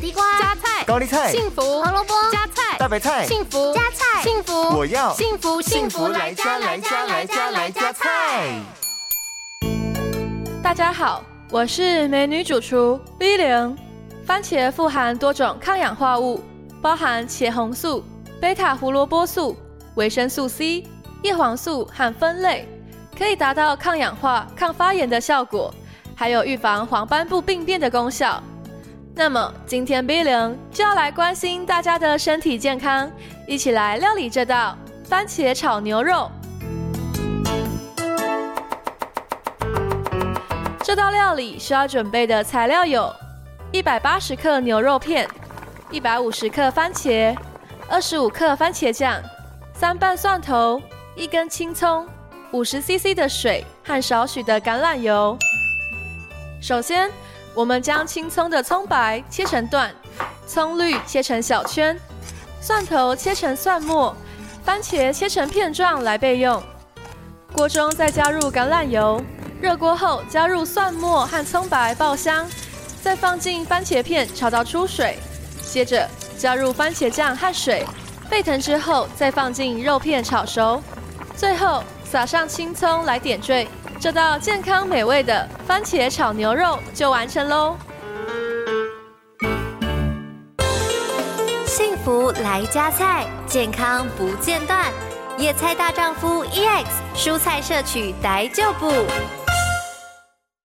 地瓜、加菜、高丽菜、幸福、胡萝卜、加菜、大白菜、幸福、加菜、幸福，我要幸福幸福来加来加来加来加菜。大家好，我是美女主厨 V 零。番茄富含多种抗氧化物，包含茄红素、贝塔胡萝卜素、维生素 C、叶黄素和酚类，可以达到抗氧化、抗发炎的效果，还有预防黄斑部病变的功效。那么今天 V 零就要来关心大家的身体健康，一起来料理这道番茄炒牛肉。这道料理需要准备的材料有：一百八十克牛肉片，一百五十克番茄，二十五克番茄酱，三瓣蒜头，一根青葱，五十 CC 的水和少许的橄榄油。首先，我们将青葱的葱白切成段，葱绿切成小圈，蒜头切成蒜末，番茄切成片状来备用。锅中再加入橄榄油。热锅后，加入蒜末和葱白爆香，再放进番茄片炒到出水，接着加入番茄酱和水，沸腾之后再放进肉片炒熟，最后撒上青葱来点缀，这道健康美味的番茄炒牛肉就完成喽。幸福来加菜，健康不间断，野菜大丈夫 EX，蔬菜摄取逮就补。